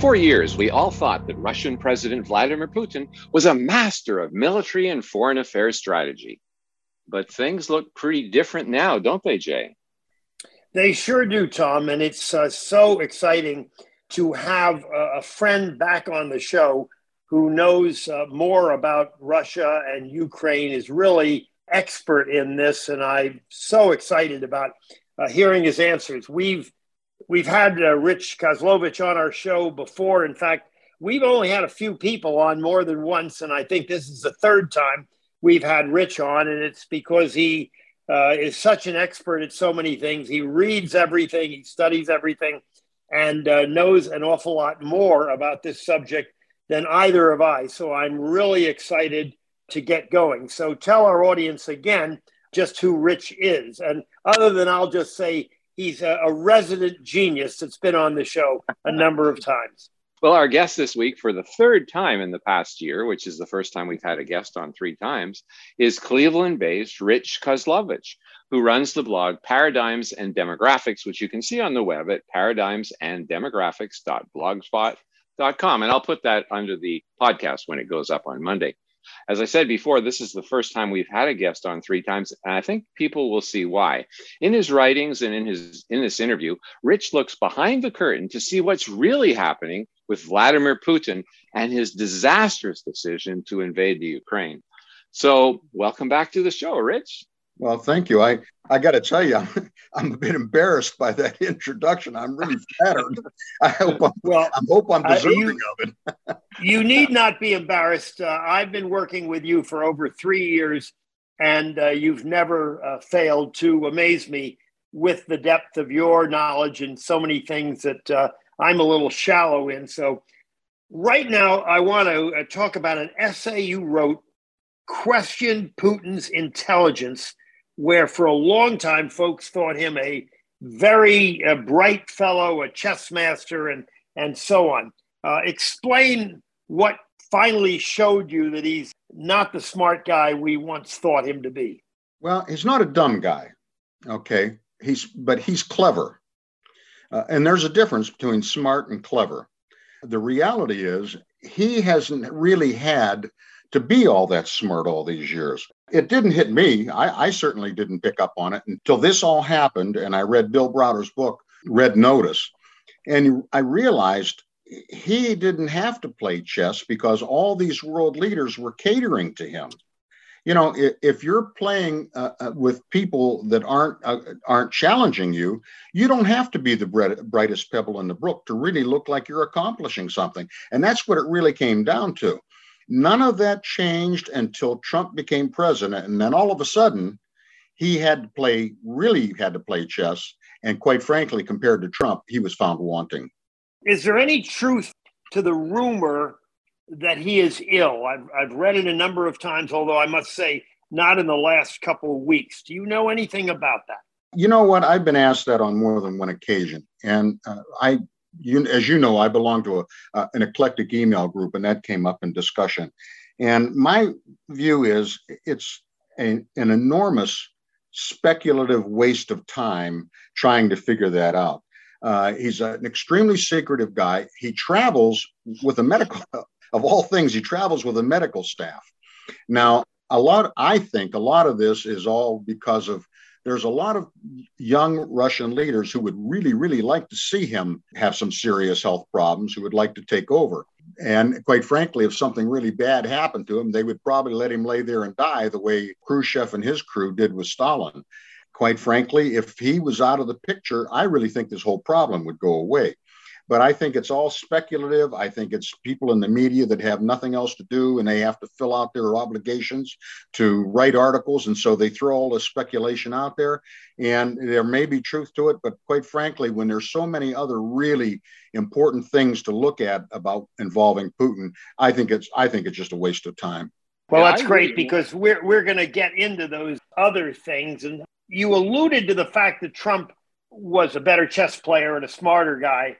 For years, we all thought that Russian President Vladimir Putin was a master of military and foreign affairs strategy. But things look pretty different now, don't they, Jay? They sure do, Tom. And it's uh, so exciting to have a, friend back on the show who knows uh, more about Russia and Ukraine, is really expert in this. And I'm so excited about uh, hearing his answers. We've We've had uh, Rich Kozlovich on our show before. In fact, we've only had a few people on more than once, and I think this is the third time we've had Rich on, and it's because he uh, is such an expert at so many things. He reads everything, he studies everything, and uh, knows an awful lot more about this subject than either of I. So I'm really excited to get going. So tell our audience again just who Rich is. And other than I'll just say he's a, a resident genius that's been on the show a number of times. Well, our guest this week, for the third time in the past year, which is the first time we've had a guest on three times, is Cleveland based Rich Kozlovich, who runs the blog Paradigms and Demographics, which you can see on the web at paradigmsanddemographics.blogspot.com. And I'll put that under the podcast when it goes up on Monday. As I said before, this is the first time we've had a guest on three times, and I think people will see why. In his writings and in his in this interview, Rich looks behind the curtain to see what's really happening with Vladimir Putin and his disastrous decision to invade the Ukraine. So, welcome back to the show, Rich. Well, thank you. I, I got to tell you, I'm, I'm a bit embarrassed by that introduction. I'm really flattered. I hope I'm, well, I hope I'm deserving uh, you, of it. you need not be embarrassed. Uh, I've been working with you for over three years, and uh, you've never uh, failed to amaze me with the depth of your knowledge and so many things that uh, I'm a little shallow in. So, right now, I want to uh, talk about an essay you wrote, Question Putin's Intelligence where for a long time folks thought him a very bright fellow, a chess master, and and so on. Uh, explain what finally showed you that he's not the smart guy we once thought him to be. Well, he's not a dumb guy, okay. He's but he's clever, uh, and there's a difference between smart and clever. The reality is he hasn't really had to be all that smart all these years. It didn't hit me. I, I, certainly didn't pick up on it until this all happened. And I read Bill Browder's book, Red Notice. And I realized he didn't have to play chess because all these world leaders were catering to him. You know, if, if you're playing uh, uh, with people that aren't uh, aren't challenging you, you don't have to be the brightest pebble in the brook to really look like you're accomplishing something. And that's what it really came down to. None of that changed until Trump became president. And then all of a sudden, he had to play, really had to play chess. And quite frankly, compared to Trump, he was found wanting. Is there any truth to the rumor that he is ill? I've, I've read it a number of times, although I must say, not in the last couple of weeks. Do you know anything about that? You know what? I've been asked that on more than one occasion. And uh, I you, as you know, I belong to a, uh, an eclectic email group, and that came up in discussion. And my view is it's a, an enormous speculative waste of time trying to figure that out. Uh, he's an extremely secretive guy. He travels with a medical, of all things, he travels with a medical staff. Now, a lot, I think a lot of this is all because of there's a lot of young Russian leaders who would really, really like to see him have some serious health problems, who would like to take over. And quite frankly, if something really bad happened to him, they would probably let him lay there and die the way Khrushchev and his crew did with Stalin. Quite frankly, if he was out of the picture, I really think this whole problem would go away. But I think it's all speculative. I think it's people in the media that have nothing else to do and they have to fill out their obligations to write articles. And so they throw all this speculation out there. And there may be truth to it. But quite frankly, when there's so many other really important things to look at about involving Putin, I think it's I think it's just a waste of time. Well, that's great because we're we're going to get into those other things, and you alluded to the fact that Trump was a better chess player and a smarter guy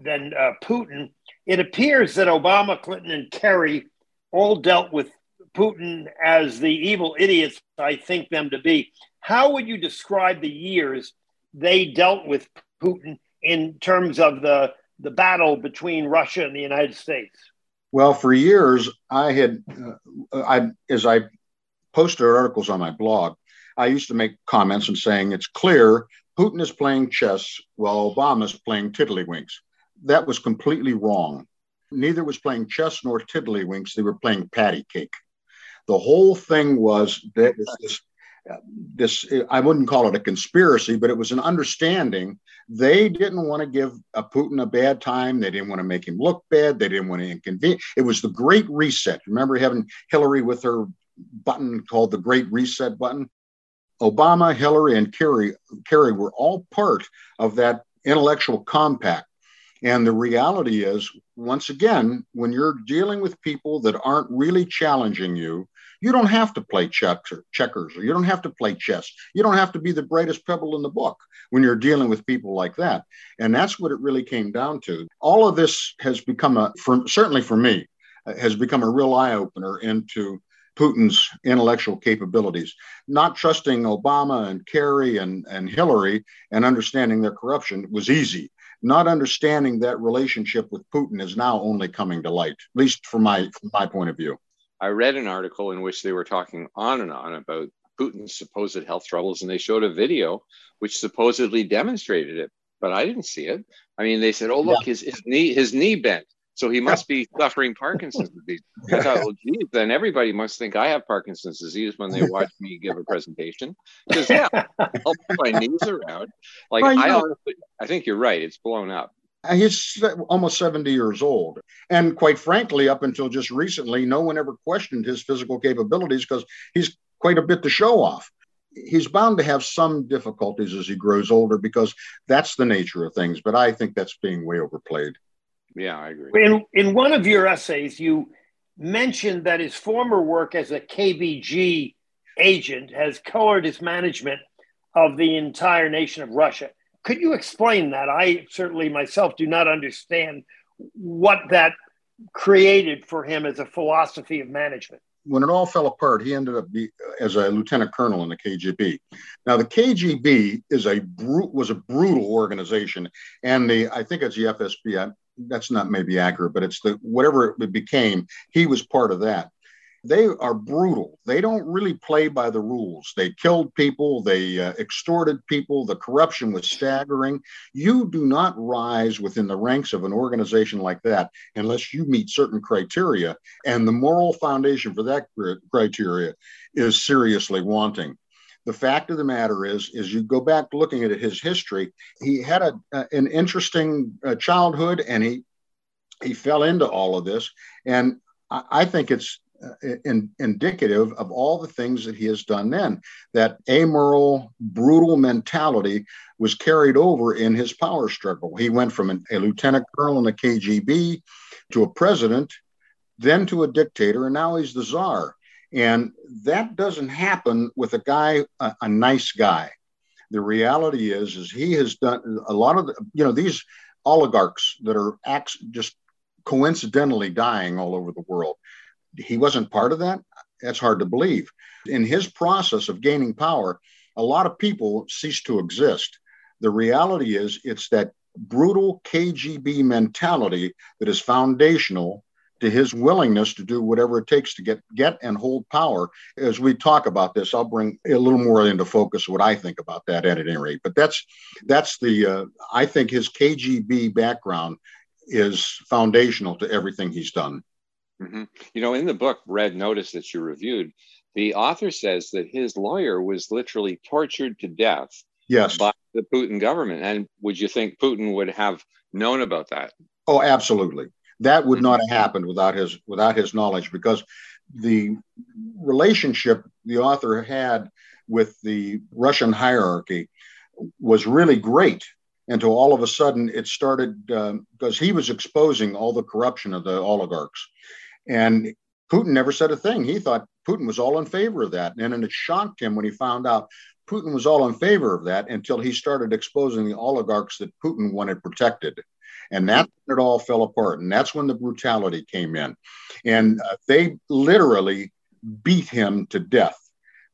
than uh, Putin. It appears that Obama, Clinton, and Kerry all dealt with Putin as the evil idiots I think them to be. How would you describe the years they dealt with Putin in terms of the, the battle between Russia and the United States? Well, for years, I had, uh, I, as I posted articles on my blog, I used to make comments and saying it's clear Putin is playing chess while Obama is playing tiddlywinks that was completely wrong. Neither was playing chess nor tiddlywinks. They were playing patty cake. The whole thing was that this, this, uh, I wouldn't call it a conspiracy, but it was an understanding. They didn't want to give a Putin a bad time. They didn't want to make him look bad. They didn't want to inconvenience. It was the Great Reset. Remember having Hillary with her button called the Great Reset button? Obama, Hillary, and Kerry, Kerry were all part of that intellectual compact and the reality is, once again, when you're dealing with people that aren't really challenging you, you don't have to play checkers or you don't have to play chess. You don't have to be the brightest pebble in the book when you're dealing with people like that. And that's what it really came down to. All of this has become a, for, certainly for me, uh, has become a real eye opener into Putin's intellectual capabilities. Not trusting Obama and Kerry and, and Hillary and understanding their corruption was easy not understanding that relationship with Putin is now only coming to light, at least from my from my point of view. I read an article in which they were talking on and on about Putin's supposed health troubles, and they showed a video which supposedly demonstrated it, but I didn't see it. I mean, they said, "Oh, look, yeah. his his knee his knee bent." So he must be suffering Parkinson's disease. I thought, well, geez, then everybody must think I have Parkinson's disease when they watch me give a presentation. Because yeah, I'll put my knees around. Like I honestly, I think you're right. It's blown up. Uh, he's almost 70 years old. And quite frankly, up until just recently, no one ever questioned his physical capabilities because he's quite a bit to show off. He's bound to have some difficulties as he grows older because that's the nature of things. But I think that's being way overplayed. Yeah, I agree. In, in one of your essays, you mentioned that his former work as a KGB agent has colored his management of the entire nation of Russia. Could you explain that? I certainly myself do not understand what that created for him as a philosophy of management. When it all fell apart, he ended up be, as a lieutenant colonel in the KGB. Now, the KGB is a was a brutal organization, and the I think it's the FSB that's not maybe accurate, but it's the whatever it became, he was part of that. They are brutal. They don't really play by the rules. They killed people, they uh, extorted people, the corruption was staggering. You do not rise within the ranks of an organization like that unless you meet certain criteria. And the moral foundation for that criteria is seriously wanting the fact of the matter is is you go back looking at his history he had a, an interesting uh, childhood and he he fell into all of this. And i, I think it's uh, in, indicative of all the things that he has done then. That amoral brutal mentality was carried over in his power struggle. He went from an, a lieutenant colonel in the kgb to a president then to a dictator and now he's the czar and that doesn't happen with a guy, a, a nice guy. The reality is, is he has done a lot of, the, you know, these oligarchs that are acts just coincidentally dying all over the world. He wasn't part of that. That's hard to believe. In his process of gaining power, a lot of people cease to exist. The reality is, it's that brutal KGB mentality that is foundational to his willingness to do whatever it takes to get get and hold power. As we talk about this, I'll bring a little more into focus what I think about that at any rate. But that's that's the uh, I think his KGB background is foundational to everything he's done. Mm-hmm. You know, in the book Red Notice that you reviewed, the author says that his lawyer was literally tortured to death yes. by the Putin government. And would you think Putin would have known about that? Oh, absolutely. That would not have happened without his without his knowledge because the relationship the author had with the Russian hierarchy was really great until all of a sudden it started because um, he was exposing all the corruption of the oligarchs and Putin never said a thing. He thought Putin was all in favor of that. And then it shocked him when he found out Putin was all in favor of that until he started exposing the oligarchs that Putin wanted protected. And that's when it all fell apart. And that's when the brutality came in. And uh, they literally beat him to death,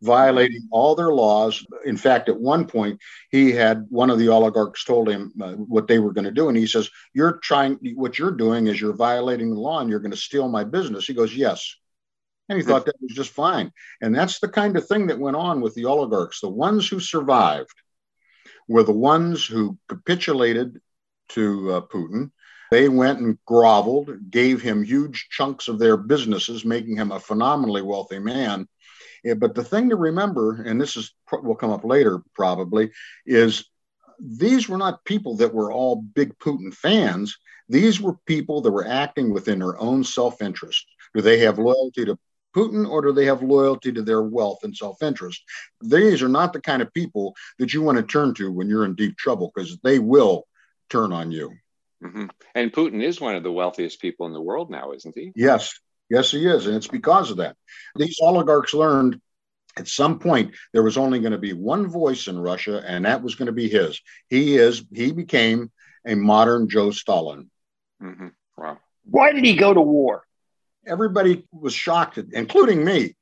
violating all their laws. In fact, at one point, he had one of the oligarchs told him uh, what they were going to do. And he says, You're trying, what you're doing is you're violating the law and you're going to steal my business. He goes, Yes. And he thought that was just fine. And that's the kind of thing that went on with the oligarchs. The ones who survived were the ones who capitulated to uh, Putin. They went and groveled, gave him huge chunks of their businesses, making him a phenomenally wealthy man. Yeah, but the thing to remember, and this is will come up later probably, is these were not people that were all big Putin fans. These were people that were acting within their own self-interest. Do they have loyalty to Putin or do they have loyalty to their wealth and self interest? These are not the kind of people that you want to turn to when you're in deep trouble because they will turn on you. Mm-hmm. And Putin is one of the wealthiest people in the world now, isn't he? Yes. Yes, he is. And it's because of that. These oligarchs learned at some point there was only going to be one voice in Russia, and that was going to be his. He is, he became a modern Joe Stalin. Mm-hmm. Wow. Why did he go to war? everybody was shocked, including me.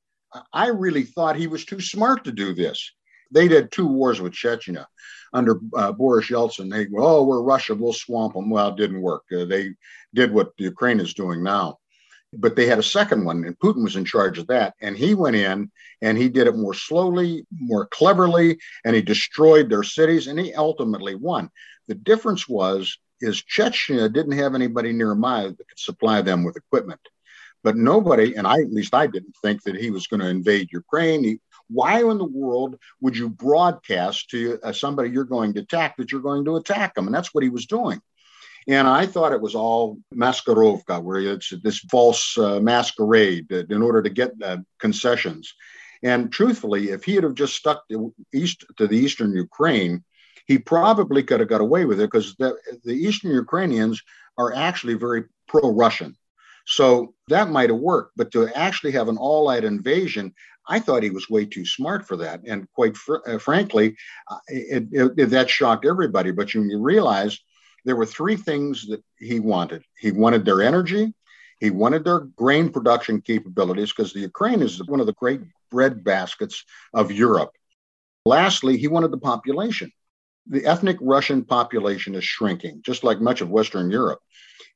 I really thought he was too smart to do this. They did two wars with Chechnya under uh, Boris Yeltsin. They, go, oh, we're Russia, we'll swamp them. Well, it didn't work. Uh, they did what Ukraine is doing now. But they had a second one, and Putin was in charge of that. And he went in and he did it more slowly, more cleverly, and he destroyed their cities, and he ultimately won. The difference was is Chechnya didn't have anybody nearby that could supply them with equipment. But nobody, and I at least I didn't think that he was going to invade Ukraine. He, why in the world would you broadcast to uh, somebody you're going to attack that you're going to attack them? And that's what he was doing. And I thought it was all maskirovka, where it's this false uh, masquerade in order to get uh, concessions. And truthfully, if he had have just stuck to, east, to the eastern Ukraine, he probably could have got away with it because the, the eastern Ukrainians are actually very pro-Russian. So that might have worked, but to actually have an all out invasion, I thought he was way too smart for that. And quite fr- uh, frankly, uh, it, it, that shocked everybody. But you, you realize there were three things that he wanted he wanted their energy, he wanted their grain production capabilities, because the Ukraine is one of the great bread baskets of Europe. Lastly, he wanted the population. The ethnic Russian population is shrinking, just like much of Western Europe.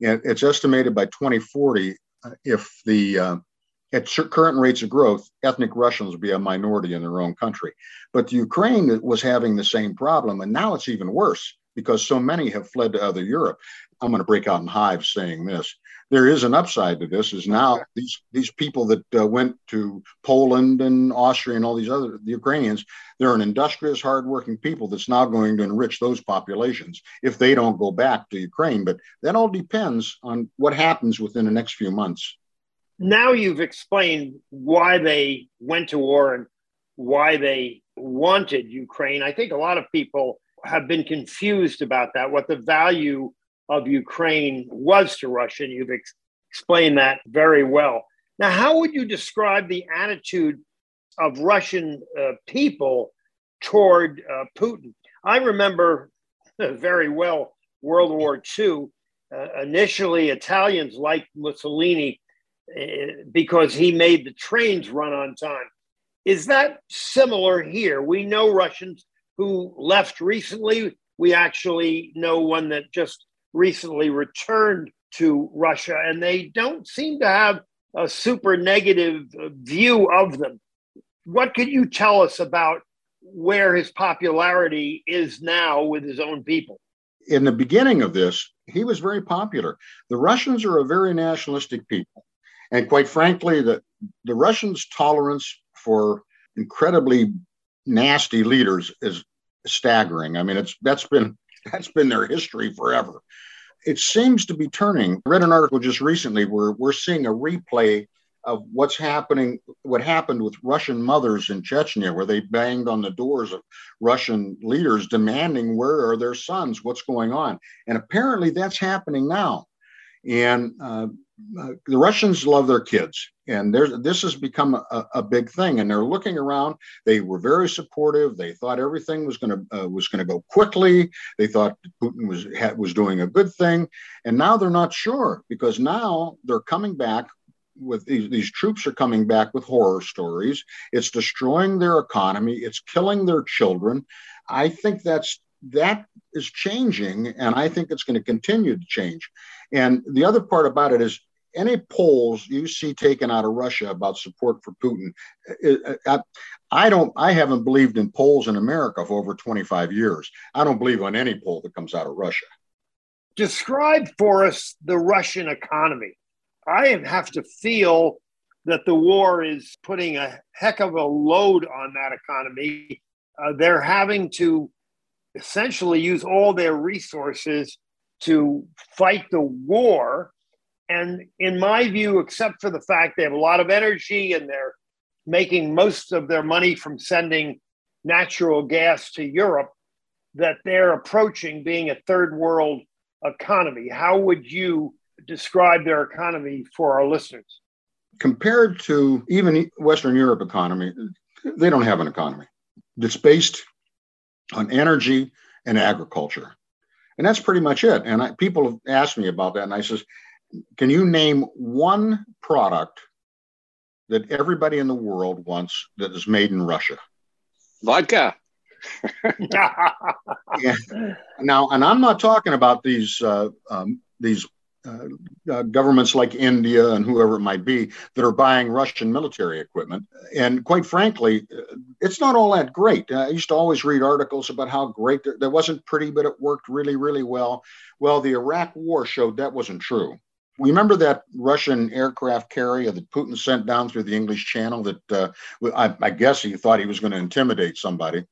And it's estimated by 2040, uh, if the uh, at current rates of growth, ethnic Russians will be a minority in their own country. But the Ukraine was having the same problem, and now it's even worse because so many have fled to other Europe. I'm going to break out in hives saying this there is an upside to this is now these these people that uh, went to Poland and Austria and all these other the Ukrainians they're an industrious hardworking people that's now going to enrich those populations if they don't go back to Ukraine but that all depends on what happens within the next few months now you've explained why they went to war and why they wanted Ukraine I think a lot of people have been confused about that what the value of Ukraine was to Russia. And you've ex- explained that very well. Now, how would you describe the attitude of Russian uh, people toward uh, Putin? I remember very well World War II. Uh, initially, Italians liked Mussolini Eh, because he made the trains run on time. Is that similar here? We know Russians who left recently. We actually know one that just recently returned to Russia, and they don't seem to have a super negative view of them. What could you tell us about where his popularity is now with his own people? In the beginning of this, he was very popular. The Russians are a very nationalistic people. And quite frankly, the, the Russians' tolerance for incredibly nasty leaders is staggering. I mean, it's that's been that's been their history forever. It seems to be turning. I read an article just recently where we're seeing a replay of what's happening, what happened with Russian mothers in Chechnya, where they banged on the doors of Russian leaders demanding where are their sons, what's going on. And apparently that's happening now. And uh, uh, the Russians love their kids, and this has become a, a, big thing. And they're looking around. They were very supportive. They thought everything was going to uh, was going to go quickly. They thought Putin was was doing a good thing, and now they're not sure because now they're coming back with these, these troops are coming back with horror stories. It's destroying their economy. It's killing their children. I think that's that is changing, and I think it's going to continue to change. And the other part about it is any polls you see taken out of Russia about support for Putin, I, don't, I haven't believed in polls in America for over 25 years. I don't believe on any poll that comes out of Russia. Describe for us the Russian economy. I have to feel that the war is putting a heck of a load on that economy. Uh, they're having to essentially use all their resources to fight the war. And in my view, except for the fact they have a lot of energy and they're making most of their money from sending natural gas to Europe, that they're approaching being a third world economy. How would you describe their economy for our listeners? Compared to even Western Europe economy, they don't have an economy. It's based on energy and agriculture. And that's pretty much it. And I, people have asked me about that. And I says, can you name one product that everybody in the world wants that is made in Russia? Vodka. yeah. Now, and I'm not talking about these uh, um, these uh, uh, governments like India and whoever it might be that are buying Russian military equipment. And quite frankly, uh, it's not all that great. I used to always read articles about how great that wasn't pretty, but it worked really, really well. Well, the Iraq War showed that wasn't true. Remember that Russian aircraft carrier that Putin sent down through the English Channel that uh, I, I guess he thought he was going to intimidate somebody.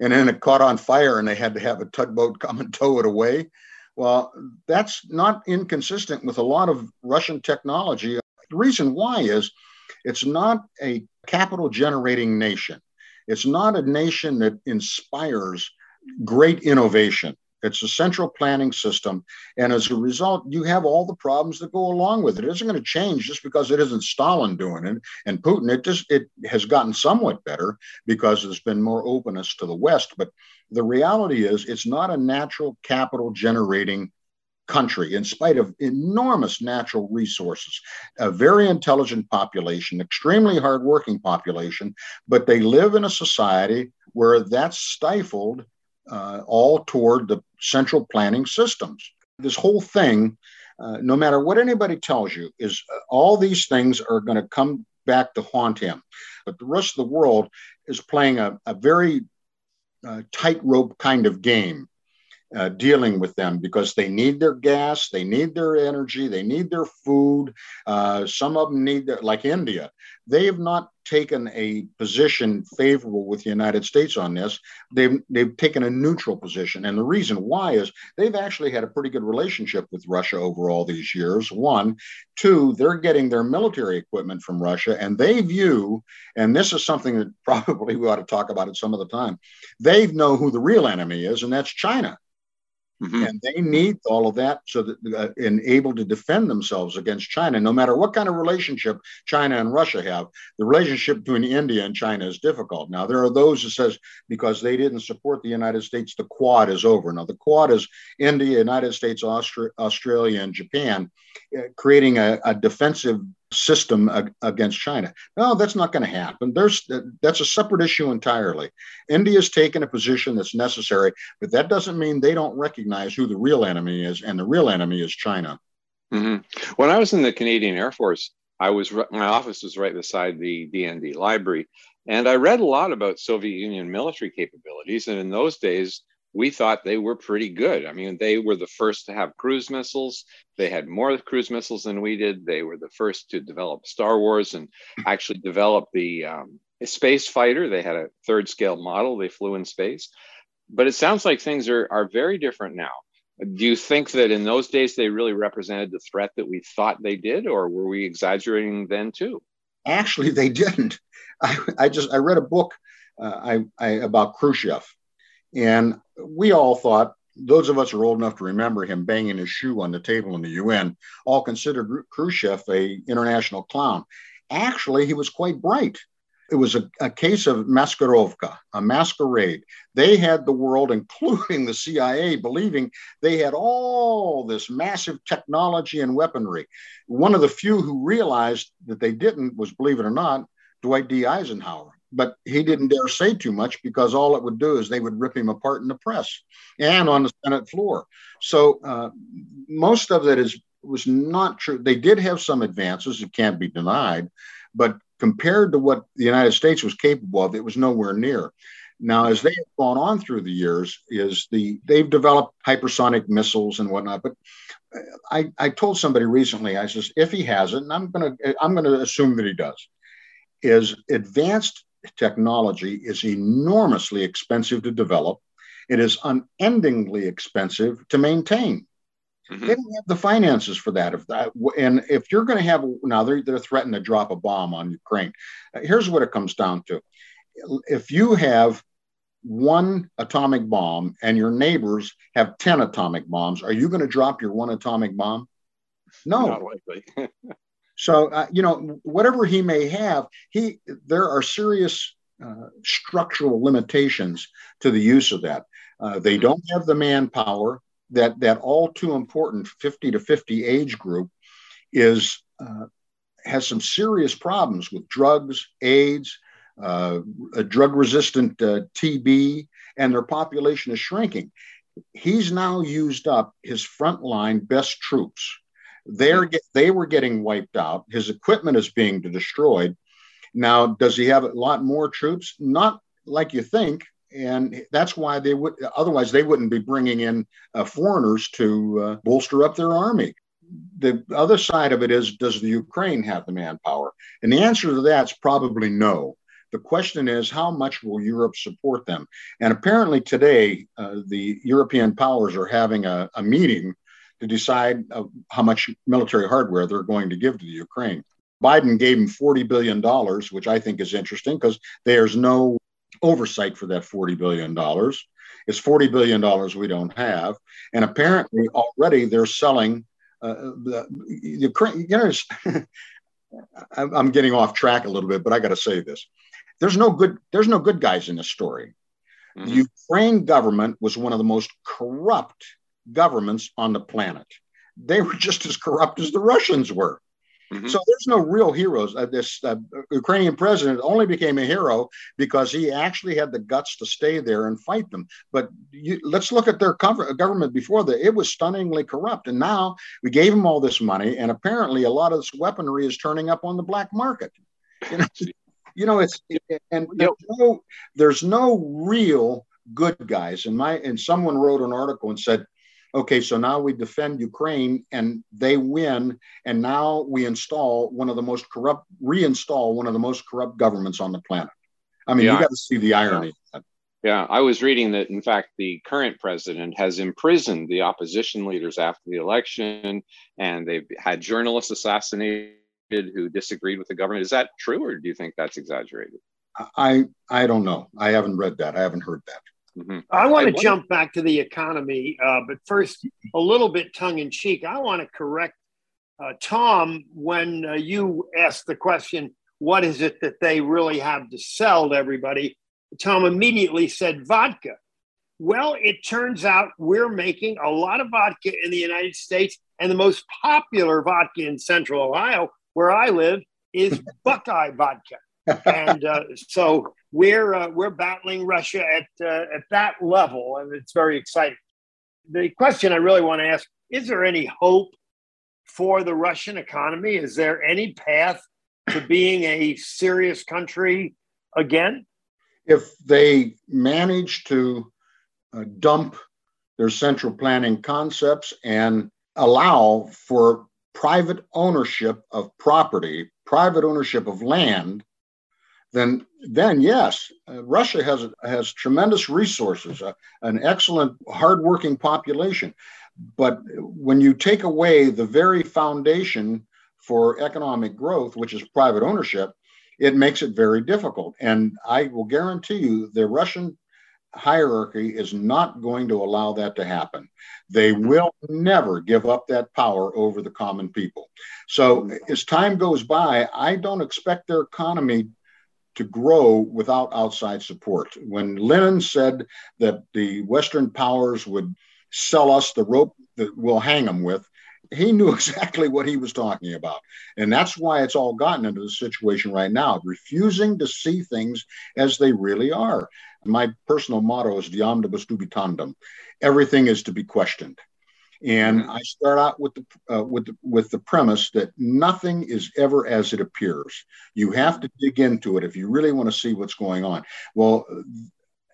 And then it caught on fire and they had to have a tugboat come and tow it away. Well, that's not inconsistent with a lot of Russian technology. The reason why is it's not a capital generating nation. It's not a nation that inspires great innovation. It's a central planning system. And as a result, you have all the problems that go along with it. It isn't going to change just because it isn't Stalin doing it and Putin. It just it has gotten somewhat better because there's been more openness to the West. But the reality is it's not a natural capital generating country in spite of enormous natural resources a very intelligent population extremely hardworking population but they live in a society where that's stifled uh, all toward the central planning systems this whole thing uh, no matter what anybody tells you is uh, all these things are going to come back to haunt him but the rest of the world is playing a, a very uh, tightrope kind of game uh, dealing with them because they need their gas, they need their energy, they need their food. Uh, some of them need, their, like India, they have not taken a position favorable with the United States on this. They've, they've taken a neutral position. And the reason why is they've actually had a pretty good relationship with Russia over all these years. One, two, they're getting their military equipment from Russia, and they view, and this is something that probably we ought to talk about at some other time, they know who the real enemy is, and that's China. Mm-hmm. And they need all of that so that uh, and able to defend themselves against China. No matter what kind of relationship China and Russia have, the relationship between India and China is difficult. Now there are those who says because they didn't support the United States, the Quad is over. Now the Quad is India, United States, Austra- Australia, and Japan, uh, creating a, a defensive system against China. No, that's not going to happen. There's that's a separate issue entirely. India's taken a position that's necessary, but that doesn't mean they don't recognize who the real enemy is, and the real enemy is China. Mm-hmm. When I was in the Canadian Air Force, I was my office was right beside the DND library, and I read a lot about Soviet Union military capabilities. And in those days, we thought they were pretty good. I mean, they were the first to have cruise missiles. They had more cruise missiles than we did. They were the first to develop Star Wars and actually develop the um, space fighter. They had a third scale model. They flew in space. But it sounds like things are, are very different now. Do you think that in those days they really represented the threat that we thought they did, or were we exaggerating then too? Actually, they didn't. I, I just I read a book uh, I, I about Khrushchev, and we all thought those of us who are old enough to remember him banging his shoe on the table in the UN all considered Khrushchev a international clown. Actually, he was quite bright it was a, a, case of maskirovka, a masquerade. They had the world, including the CIA, believing they had all this massive technology and weaponry. One of the few who realized that they didn't was, believe it or not, Dwight D. Eisenhower. But he didn't dare say too much because all it would do is they would rip him apart in the press and on the Senate floor. So uh, most of it is was not true. They did have some advances; it can't be denied, but compared to what the United States was capable of, it was nowhere near. Now, as they have gone on through the years, is the they've developed hypersonic missiles and whatnot. But I, I told somebody recently, I says, if he has it, and I'm gonna I'm gonna assume that he does, is advanced technology is enormously expensive to develop. It is unendingly expensive to maintain. Mm-hmm. They don't have the finances for that. If that, and if you're going to have now, they're they're threatening to drop a bomb on Ukraine. Here's what it comes down to: if you have one atomic bomb and your neighbors have ten atomic bombs, are you going to drop your one atomic bomb? No. Not likely. so uh, you know, whatever he may have, he there are serious uh, structural limitations to the use of that. Uh, they mm-hmm. don't have the manpower that that all too important 50 to 50 age group is uh, has some serious problems with drugs, AIDS, uh, drug resistant uh, TB, and their population is shrinking. He's now used up his frontline best troops. They're get, they were getting wiped out. His equipment is being destroyed. Now, does he have a lot more troops? Not like you think and that's why they would otherwise they wouldn't be bringing in uh, foreigners to uh, bolster up their army the other side of it is does the ukraine have the manpower and the answer to that is probably no the question is how much will europe support them and apparently today uh, the european powers are having a, a meeting to decide uh, how much military hardware they're going to give to the ukraine biden gave them $40 billion which i think is interesting because there's no oversight for that $40 billion. It's $40 billion we don't have. And apparently already they're selling uh, the, Ukraine. You know, I'm getting off track a little bit, but I got to say this. There's no good, there's no good guys in this story. Mm-hmm. The Ukraine government was one of the most corrupt governments on the planet. They were just as corrupt as the Russians were. Mm-hmm. So there's no real heroes. Uh, this uh, Ukrainian president only became a hero because he actually had the guts to stay there and fight them. But you, let's look at their government before that. It was stunningly corrupt. And now we gave him all this money, and apparently a lot of this weaponry is turning up on the black market. You know, you know it's and there's no, there's no real good guys. And my and someone wrote an article and said okay, so now we defend Ukraine and they win, and now we install one of the most corrupt, reinstall one of the most corrupt governments on the planet. I mean, yeah. you got to see the irony. Yeah. yeah, I was reading that, in fact, the current president has imprisoned the opposition leaders after the election, and they've had journalists assassinated who disagreed with the government. Is that true, or do you think that's exaggerated? I I don't know. I haven't read that. I haven't heard that. Mm-hmm. I want to jump back to the economy, uh, but first, a little bit tongue in cheek. I want to correct uh, Tom when uh, you asked the question, What is it that they really have to sell to everybody? Tom immediately said vodka. Well, it turns out we're making a lot of vodka in the United States, and the most popular vodka in Central Ohio, where I live, is Buckeye vodka. And uh, so we're uh, we're battling Russia at uh, at that level, and it's very exciting. The question I really want to ask: Is there any hope for the Russian economy? Is there any path to being a serious country again? If they manage to uh, dump their central planning concepts and allow for private ownership of property, private ownership of land, then then yes, uh, Russia has has tremendous resources, uh, an excellent, hardworking population. But when you take away the very foundation for economic growth, which is private ownership, it makes it very difficult. And I will guarantee you, the Russian hierarchy is not going to allow that to happen. They will never give up that power over the common people. So as time goes by, I don't expect their economy to grow without outside support. When Lenin said that the Western powers would sell us the rope that we'll hang them with, he knew exactly what he was talking about. And that's why it's all gotten into the situation right now, refusing to see things as they really are. My personal motto is de omnibus dubitandum. Everything is to be questioned. And. I start out with the uh, with the, with the premise that nothing is ever as it appears. You have to dig into it if you really want to see what's going on. Well,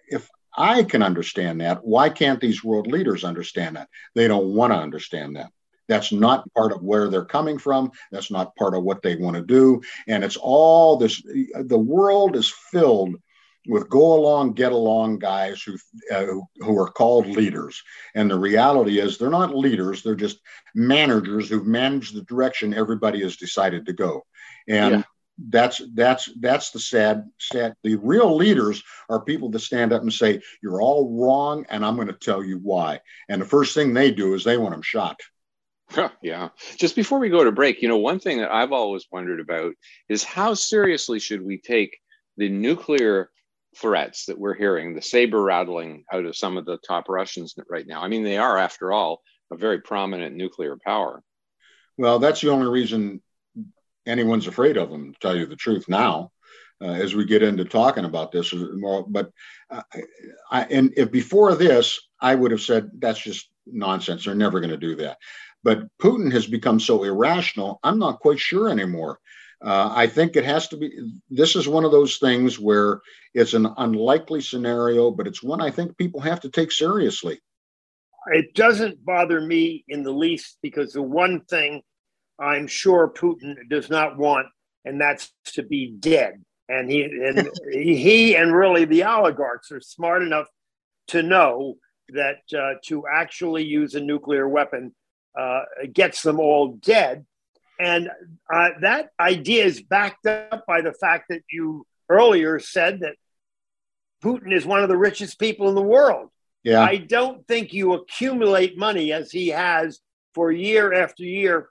if I can understand that, why can't these world leaders understand that? They don't want to understand that. That's not part of where they're coming from. That's not part of what they want to do. And it's all this. The world is filled with go along, get along guys who, uh, who are called leaders. And the reality is they're not leaders, they're just managers who've managed the direction everybody has decided to go. And yeah. that's that's that's the sad sad the real leaders are people that stand up and say you're all wrong and i'm going to tell you why and the first thing they do is they want them shot yeah. Just before we go to break, you know, one thing that I've always wondered about is how seriously should we take the nuclear threats that we're hearing, the saber rattling out of some of the top Russians right now. I mean, they are, after all, a very prominent nuclear power. Well, that's the only reason anyone's afraid of them, to tell you the truth now. Uh, as we get into talking about this more, but uh, I, and if before this, I would have said that's just nonsense. They're never going to do that. But Putin has become so irrational. I'm not quite sure anymore uh, I think it has to be. This is one of those things where it's an unlikely scenario, but it's one I think people have to take seriously. It doesn't bother me in the least because the one thing I'm sure Putin does not want, and that's to be dead. And he and he and really the oligarchs are smart enough to know that uh, to actually use a nuclear weapon uh, gets them all dead and uh, that idea is backed up by the fact that you earlier said that Putin is one of the richest people in the world. Yeah. I don't think you accumulate money as he has for year after year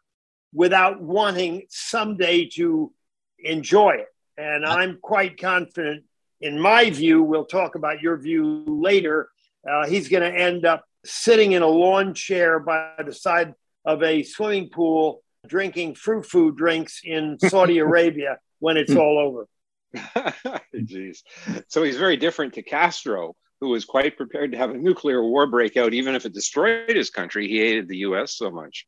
without wanting someday to enjoy it. And I'm quite confident, in my view, we'll talk about your view later. Uh, he's going to end up sitting in a lawn chair by the side of a swimming pool drinking fruit food drinks in Saudi Arabia when it's hmm. all over. Jeez. So he's very different to Castro, who was quite prepared to have a nuclear war break out, even if it destroyed his country. He hated the U.S. so much.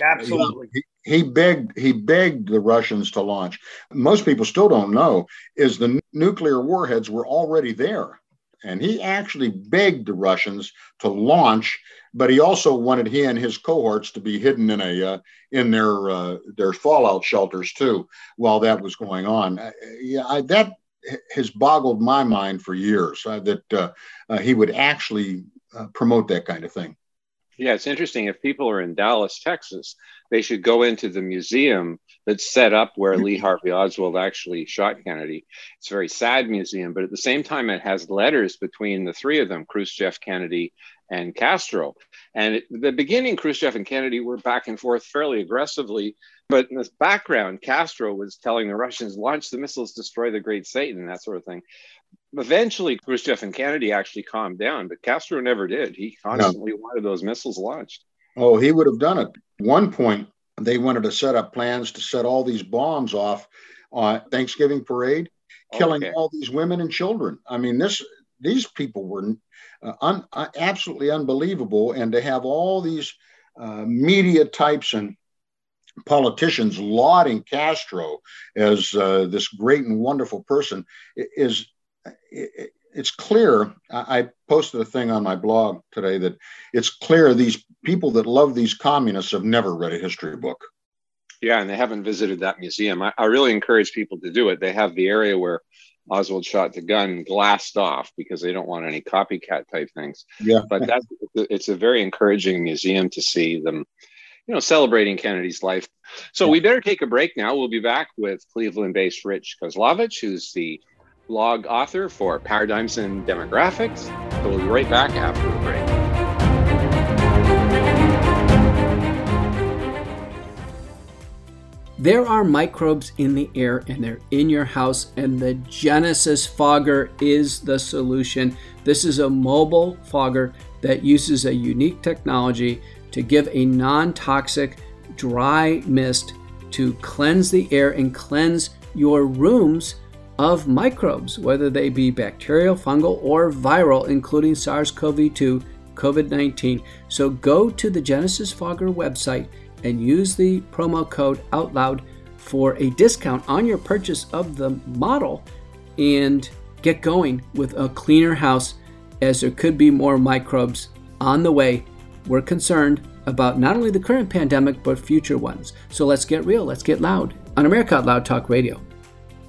Absolutely. He, he begged he begged the Russians to launch. Most people still don't know is the nuclear warheads were already there. And he actually begged the Russians to launch but he also wanted he and his cohorts to be hidden in a uh, in their uh, their fallout shelters too while that was going on. Uh, yeah, I, that has boggled my mind for years uh, that uh, uh, he would actually promote that kind of thing. Yeah, it's interesting. If people are in Dallas, Texas, they should go into the museum that's set up where mm-hmm. Lee Harvey Oswald actually shot Kennedy. It's a very sad museum, but at the same time, it has letters between the three of them, Khrushchev, Kennedy, and Castro. And at the beginning, Khrushchev and Kennedy were back and forth fairly aggressively. But in the background, Castro was telling the Russians, launch the missiles, destroy the great Satan, that sort of thing. Eventually, Khrushchev and Kennedy actually calmed down, but Castro never did. He constantly no. wanted those missiles launched. Oh, he would have done it. one point, they wanted to set up plans to set all these bombs off on Thanksgiving parade, killing okay. all these women and children. I mean, this these people were uh, un, uh, absolutely unbelievable, and to have all these uh, media types and politicians lauding Castro as uh, this great and wonderful person is it's clear. I posted a thing on my blog today that it's clear these people that love these communists have never read a history book. Yeah, and they haven't visited that museum. I, I really encourage people to do it. They have the area where Oswald shot the gun glassed off because they don't want any copycat type things. Yeah, but that's it's a very encouraging museum to see them you know, celebrating Kennedy's life. So we better take a break now. We'll be back with Cleveland based Rich Kozlovich, who's the blog author for Paradigms and Demographics. So we'll be right back after the break. There are microbes in the air and they're in your house, and the Genesis Fogger is the solution. This is a mobile fogger that uses a unique technology to give a non toxic dry mist to cleanse the air and cleanse your rooms of microbes, whether they be bacterial, fungal, or viral, including SARS CoV 2, COVID 19. So go to the Genesis Fogger website and use the promo code OUTLOUD for a discount on your purchase of the model and get going with a cleaner house as there could be more microbes on the way we're concerned about not only the current pandemic, but future ones. So let's get real, let's get loud on America Out Loud Talk Radio.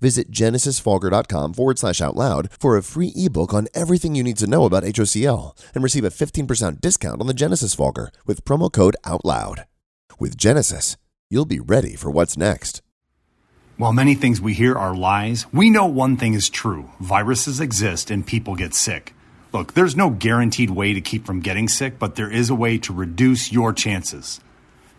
Visit genesisfogger.com forward slash out loud for a free ebook on everything you need to know about HOCl and receive a 15% discount on the Genesis Fogger with promo code OUTLOUD. With Genesis, you'll be ready for what's next. While many things we hear are lies, we know one thing is true viruses exist and people get sick. Look, there's no guaranteed way to keep from getting sick, but there is a way to reduce your chances.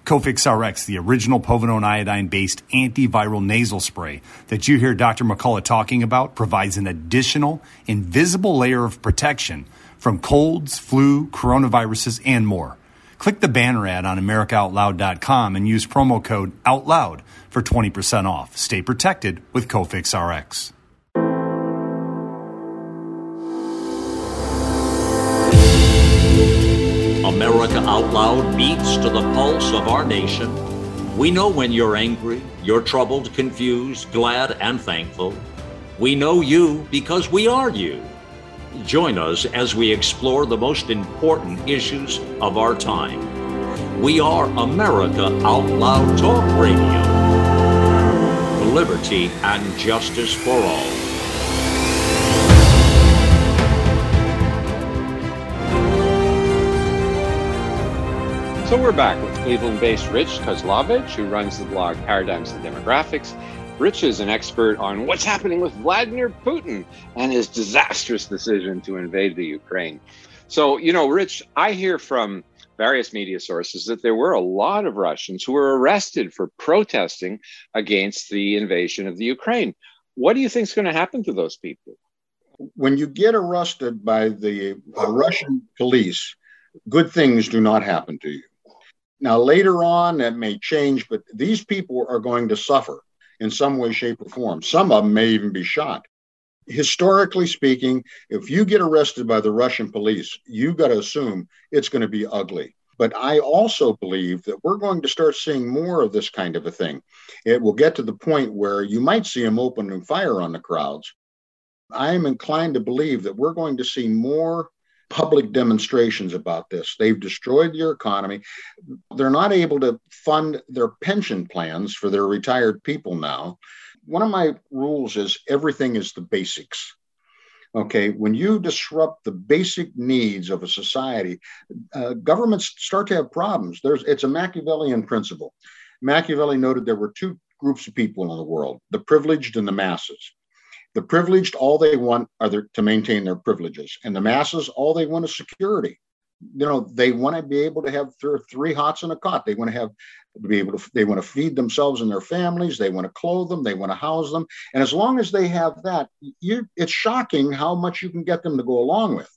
Cofix RX, the original povidone iodine based antiviral nasal spray that you hear Dr. McCullough talking about, provides an additional invisible layer of protection from colds, flu, coronaviruses, and more. Click the banner ad on AmericaOutloud.com and use promo code OUTLOUD for 20% off. Stay protected with Cofix RX. America Out Loud beats to the pulse of our nation. We know when you're angry, you're troubled, confused, glad, and thankful. We know you because we are you. Join us as we explore the most important issues of our time. We are America Out Loud Talk Radio. Liberty and justice for all. So we're back with Cleveland-based Rich Kozlovich, who runs the blog Paradigms and Demographics. Rich is an expert on what's happening with Vladimir Putin and his disastrous decision to invade the Ukraine. So, you know, Rich, I hear from various media sources that there were a lot of Russians who were arrested for protesting against the invasion of the Ukraine. What do you think is going to happen to those people? When you get arrested by the uh, Russian police, good things do not happen to you. Now, later on, that may change, but these people are going to suffer in some way, shape, or form. Some of them may even be shot. Historically speaking, if you get arrested by the Russian police, you've got to assume it's going to be ugly. But I also believe that we're going to start seeing more of this kind of a thing. It will get to the point where you might see them opening fire on the crowds. I am inclined to believe that we're going to see more public demonstrations about this. They've destroyed your economy. They're not able to fund their pension plans for their retired people now. One of my rules is everything is the basics. Okay, when you disrupt the basic needs of a society, uh, governments start to have problems. There's it's a Machiavellian principle. Machiavelli noted there were two groups of people in the world: the privileged and the masses. The privileged, all they want are their, to maintain their privileges, and the masses, all they want is security. you know they want to be able to have th- three hots in a cot. They want to have be able to they want to feed themselves and their families. They want to clothe them. They want to house them. And as long as they have that you it's shocking how much you can get them to go along with.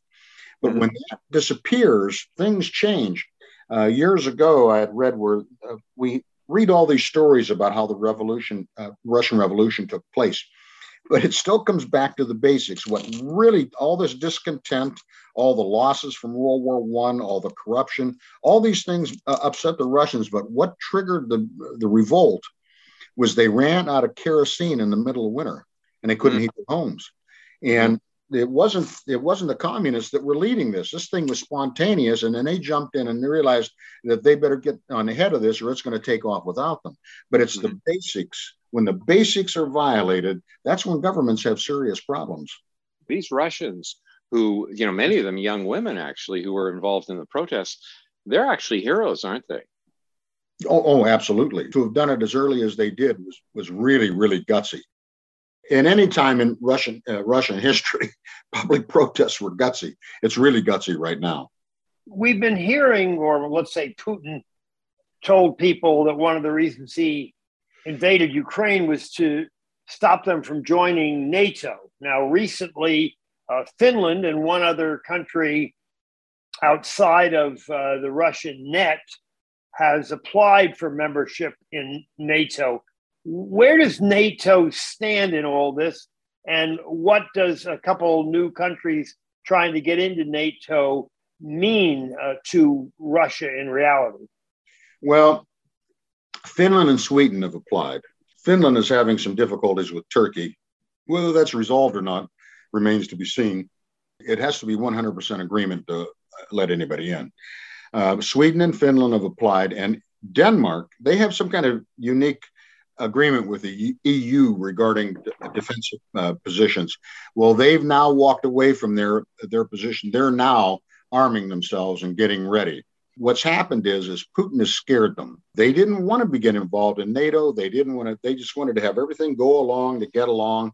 But mm-hmm. when that disappears things change. Uh, years ago i had read where uh, we read all these stories about how the revolution uh, russian revolution took place but it still comes back to the basics. What really, all this discontent, all the losses from World War One, all the corruption, all these things uh, upset the Russians. But what triggered the the revolt was they ran out of kerosene in the middle of winter, and they couldn't mm-hmm. heat their homes. And it wasn't it wasn't the communists that were leading this. This thing was spontaneous, and then they jumped in and they realized that they better get on ahead of this, or it's going to take off without them. But it's mm-hmm. the basics. When the basics are violated, that's when governments have serious problems. These Russians, who you know, many of them young women actually, who were involved in the protests, they're actually heroes, aren't they? Oh, oh, absolutely. To have done it as early as they did was was really, really gutsy in any time in Russian uh, Russian history, public protests were gutsy. It's really gutsy right now. We've been hearing, or let's say Putin told people that one of the reasons he invaded Ukraine was to stop them from joining NATO. Now, recently, uh, Finland and one other country outside of uh, the Russian net has applied for membership in NATO. Where does NATO stand in all this? And what does a couple new countries trying to get into NATO mean uh, to Russia in reality? Well, Finland and Sweden have applied. Finland is having some difficulties with Turkey. Whether that's resolved or not remains to be seen. It has to be 100% agreement to let anybody in. Uh, Sweden and Finland have applied, and Denmark, they have some kind of unique agreement with the EU regarding defensive uh, positions. Well, they've now walked away from their their position. They're now arming themselves and getting ready. What's happened is is Putin has scared them. They didn't want to get involved in NATO. They didn't want to. They just wanted to have everything go along to get along,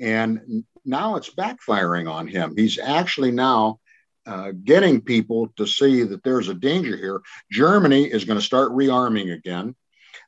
and now it's backfiring on him. He's actually now uh, getting people to see that there's a danger here. Germany is going to start rearming again.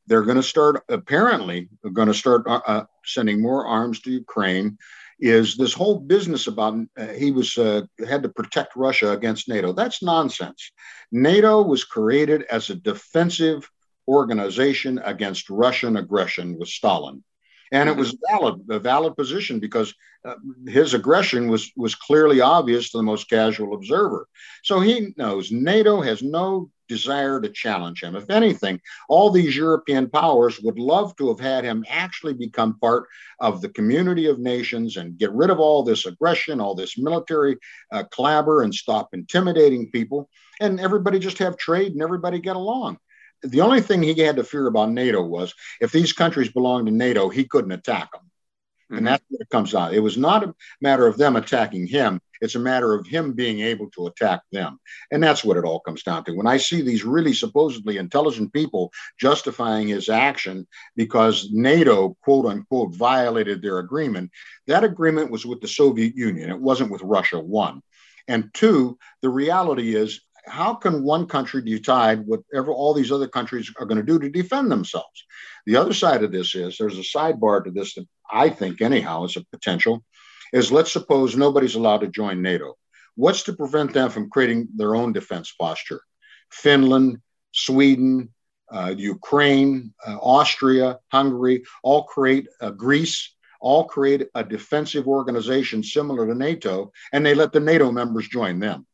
They're going to start, apparently, going to start uh, uh, sending more arms to Ukraine. Is this whole business about uh, he was uh, had to protect Russia against NATO? That's nonsense. NATO was created as a defensive organization against Russian aggression with Stalin and it was valid a valid position because uh, his aggression was was clearly obvious to the most casual observer so he knows nato has no desire to challenge him if anything all these european powers would love to have had him actually become part of the community of nations and get rid of all this aggression all this military uh, clabber and stop intimidating people and everybody just have trade and everybody get along the only thing he had to fear about NATO was if these countries belonged to NATO, he couldn't attack them. Mm-hmm. And that's what it comes down. It was not a matter of them attacking him. It's a matter of him being able to attack them. And that's what it all comes down to. When I see these really supposedly intelligent people justifying his action because NATO, quote unquote, violated their agreement, that agreement was with the Soviet Union. It wasn't with Russia, one. And two, the reality is how can one country decide whatever all these other countries are going to do to defend themselves? The other side of this is there's a sidebar to this that I think, anyhow, is a potential. Is let's suppose nobody's allowed to join NATO. What's to prevent them from creating their own defense posture? Finland, Sweden, uh, Ukraine, uh, Austria, Hungary all create uh, Greece, all create a defensive organization similar to NATO, and they let the NATO members join them.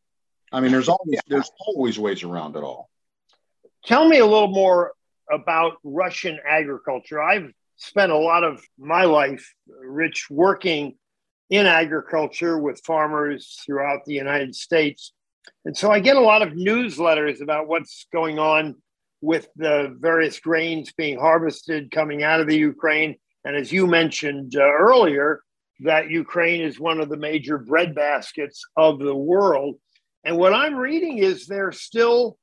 I mean, there's always yeah. there's always ways around it all. Tell me a little more about Russian agriculture. I've spent a lot of my life, Rich, working in agriculture with farmers throughout the United States. And so I get a lot of newsletters about what's going on with the various grains being harvested coming out of the Ukraine. And as you mentioned uh, earlier, that Ukraine is one of the major bread baskets of the world. And what I'm reading is they're still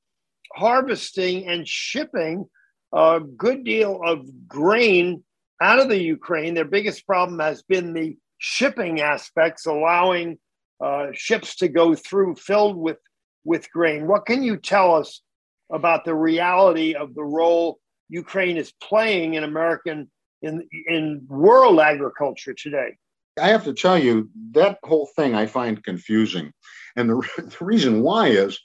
harvesting and shipping a good deal of grain out of the Ukraine. Their biggest problem has been the shipping aspects, allowing uh, ships to go through filled with with grain. What can you tell us about the reality of the role Ukraine is playing in American in in world agriculture today? I have to tell you that whole thing I find confusing, and the, the reason why is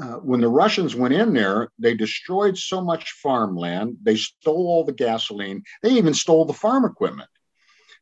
uh, when the Russians went in there, they destroyed so much farmland. They stole all the gasoline. They even stole the farm equipment.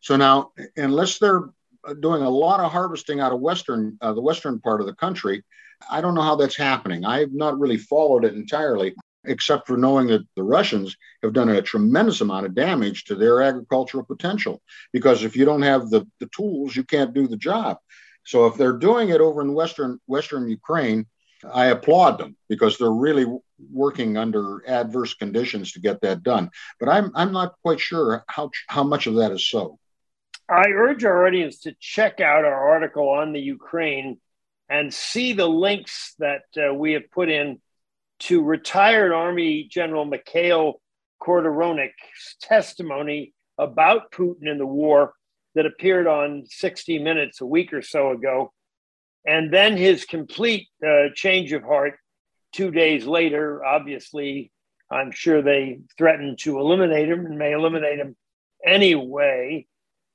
So now, unless they're doing a lot of harvesting out of western uh, the western part of the country, I don't know how that's happening. I've not really followed it entirely, except for knowing that the Russians have done a tremendous amount of damage to their agricultural potential. Because if you don't have the, the tools, you can't do the job. So if they're doing it over in western western Ukraine, I applaud them because they're really working under adverse conditions to get that done. But I'm I'm not quite sure how how much of that is so. I urge our audience to check out our article on the Ukraine and see the links that uh, we have put in to retired Army General Mikhail Khodaryonok's testimony about Putin and the war that appeared on 60 Minutes a week or so ago and then his complete uh, change of heart two days later. Obviously, I'm sure they threatened to eliminate him and may eliminate him anyway.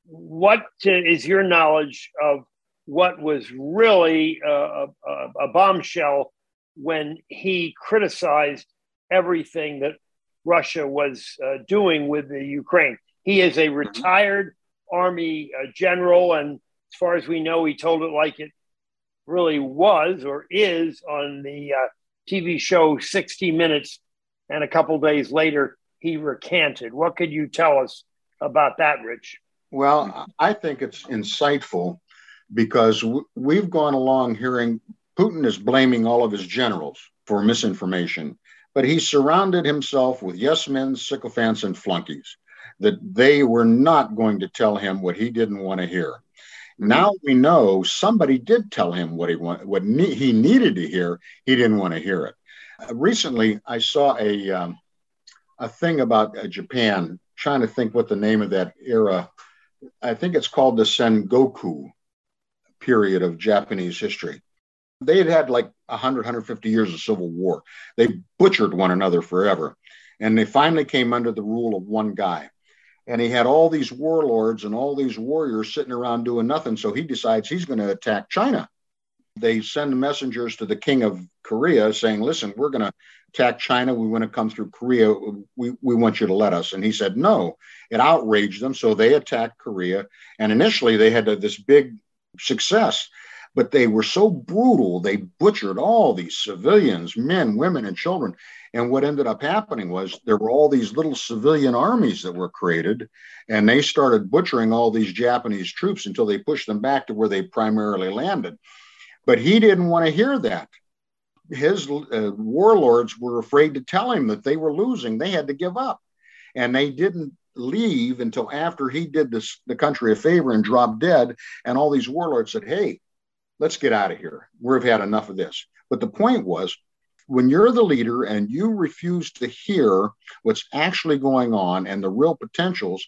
What is your knowledge of what was really a, a, a bombshell when he criticized everything that Russia was uh, doing with the Ukraine? He is a retired army uh, general, and as far as we know, he told it like it really was or is on the uh, TV show 60 Minutes. And a couple days later, he recanted. What could you tell us about that, Rich? Well, I think it's insightful because we've gone along hearing Putin is blaming all of his generals for misinformation, but he surrounded himself with yes men, sycophants, and flunkies that they were not going to tell him what he didn't want to hear. Now we know somebody did tell him what he want, what ne- he needed to hear. He didn't want to hear it. Uh, recently, I saw a um, a thing about uh, Japan. Trying to think what the name of that era. I think it's called the Sengoku period of Japanese history. They had had like 100, 150 years of civil war. They butchered one another forever. And they finally came under the rule of one guy and he had all these warlords and all these warriors sitting around doing nothing. So he decides he's going to attack China. They send messengers to the king of Korea saying, Listen, we're going to attack China. We want to come through Korea. We, we want you to let us. And he said, No. It outraged them. So they attacked Korea. And initially, they had this big success but they were so brutal. They butchered all these civilians, men, women, and children. And what ended up happening was there were all these little civilian armies that were created, and they started butchering all these Japanese troops until they pushed them back to where they primarily landed. But he didn't want to hear that. His uh, warlords were afraid to tell him that they were losing. They had to give up. And they didn't leave until after he did this, the country a favor and dropped dead. And all these warlords said, Hey, let's get out of here. We've had enough of this. But the point was, when you're the leader and you refuse to hear what's actually going on and the real potentials,